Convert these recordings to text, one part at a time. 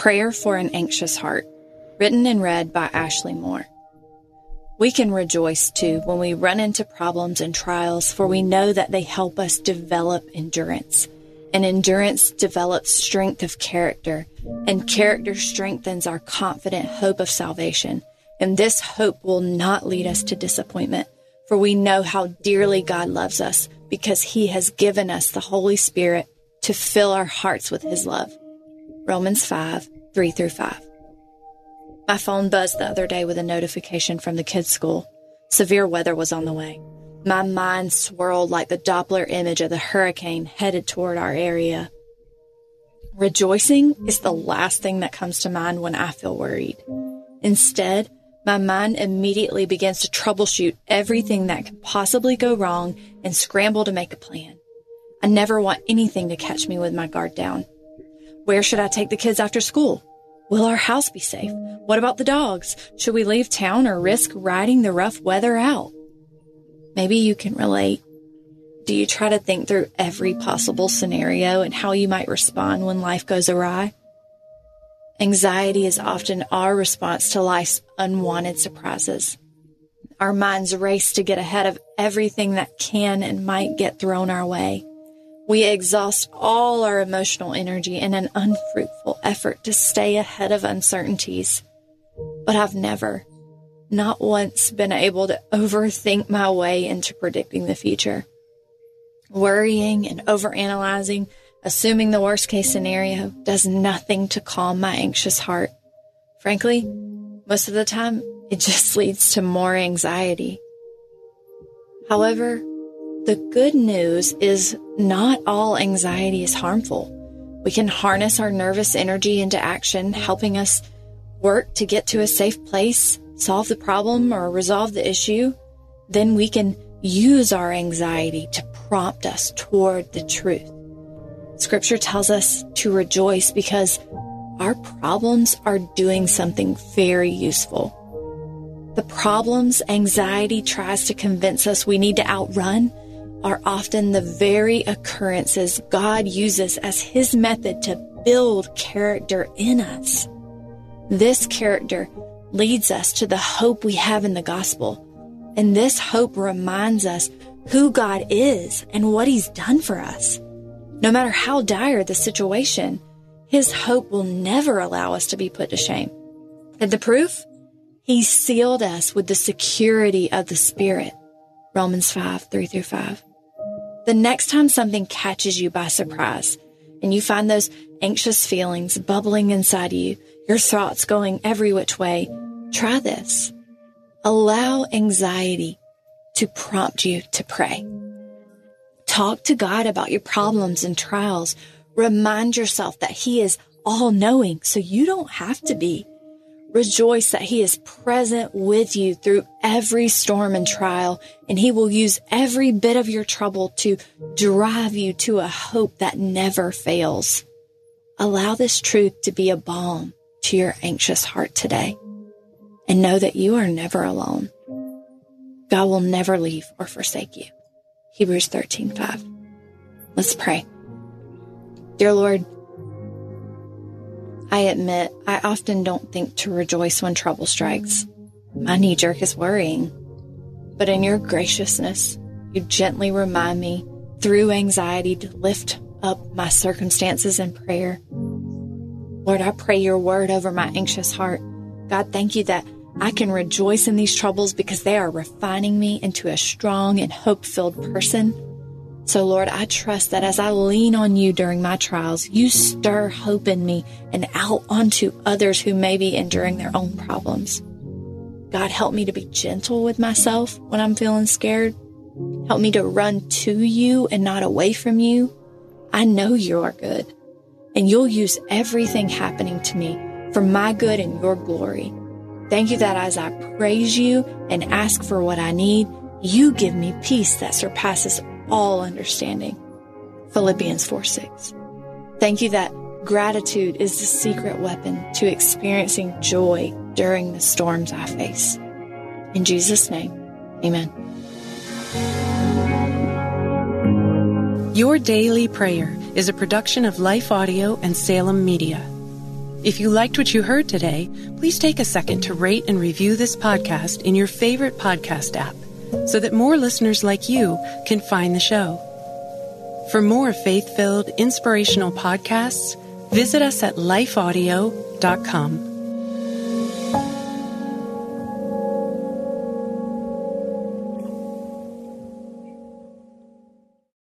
Prayer for an Anxious Heart, written and read by Ashley Moore. We can rejoice too when we run into problems and trials, for we know that they help us develop endurance. And endurance develops strength of character, and character strengthens our confident hope of salvation. And this hope will not lead us to disappointment, for we know how dearly God loves us because he has given us the Holy Spirit to fill our hearts with his love. Romans 5, 3 through 5. My phone buzzed the other day with a notification from the kids' school. Severe weather was on the way. My mind swirled like the Doppler image of the hurricane headed toward our area. Rejoicing is the last thing that comes to mind when I feel worried. Instead, my mind immediately begins to troubleshoot everything that could possibly go wrong and scramble to make a plan. I never want anything to catch me with my guard down. Where should I take the kids after school? Will our house be safe? What about the dogs? Should we leave town or risk riding the rough weather out? Maybe you can relate. Do you try to think through every possible scenario and how you might respond when life goes awry? Anxiety is often our response to life's unwanted surprises. Our minds race to get ahead of everything that can and might get thrown our way. We exhaust all our emotional energy in an unfruitful effort to stay ahead of uncertainties. But I've never, not once, been able to overthink my way into predicting the future. Worrying and overanalyzing, assuming the worst case scenario, does nothing to calm my anxious heart. Frankly, most of the time, it just leads to more anxiety. However, the good news is not all anxiety is harmful. We can harness our nervous energy into action, helping us work to get to a safe place, solve the problem, or resolve the issue. Then we can use our anxiety to prompt us toward the truth. Scripture tells us to rejoice because our problems are doing something very useful. The problems anxiety tries to convince us we need to outrun are often the very occurrences God uses as His method to build character in us. This character leads us to the hope we have in the gospel. And this hope reminds us who God is and what He's done for us. No matter how dire the situation, His hope will never allow us to be put to shame. And the proof? He sealed us with the security of the Spirit. Romans 5, 3 through 5. The next time something catches you by surprise and you find those anxious feelings bubbling inside you, your thoughts going every which way, try this. Allow anxiety to prompt you to pray. Talk to God about your problems and trials. Remind yourself that He is all knowing, so you don't have to be. Rejoice that He is present with you through every storm and trial, and He will use every bit of your trouble to drive you to a hope that never fails. Allow this truth to be a balm to your anxious heart today, and know that you are never alone. God will never leave or forsake you. Hebrews 13 5. Let's pray. Dear Lord, I admit I often don't think to rejoice when trouble strikes. My knee jerk is worrying. But in your graciousness, you gently remind me through anxiety to lift up my circumstances in prayer. Lord, I pray your word over my anxious heart. God, thank you that I can rejoice in these troubles because they are refining me into a strong and hope filled person. So, Lord, I trust that as I lean on you during my trials, you stir hope in me and out onto others who may be enduring their own problems. God, help me to be gentle with myself when I'm feeling scared. Help me to run to you and not away from you. I know you are good, and you'll use everything happening to me for my good and your glory. Thank you that as I praise you and ask for what I need, you give me peace that surpasses all understanding. Philippians 4 6. Thank you that gratitude is the secret weapon to experiencing joy during the storms I face. In Jesus' name, amen. Your Daily Prayer is a production of Life Audio and Salem Media. If you liked what you heard today, please take a second to rate and review this podcast in your favorite podcast app so that more listeners like you can find the show. For more faith filled, inspirational podcasts, visit us at lifeaudio.com.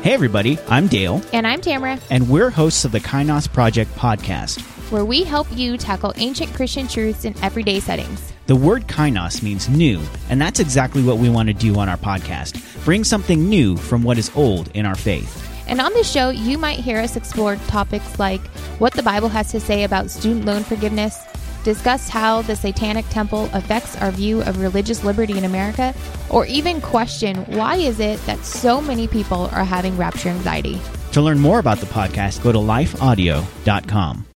Hey, everybody, I'm Dale, And I'm Tamara, and we're hosts of the Kainos Project podcast. where we help you tackle ancient Christian truths in everyday settings. The word kainos means new, and that's exactly what we want to do on our podcast bring something new from what is old in our faith. And on this show, you might hear us explore topics like what the Bible has to say about student loan forgiveness, discuss how the Satanic Temple affects our view of religious liberty in America, or even question why is it that so many people are having rapture anxiety. To learn more about the podcast, go to lifeaudio.com.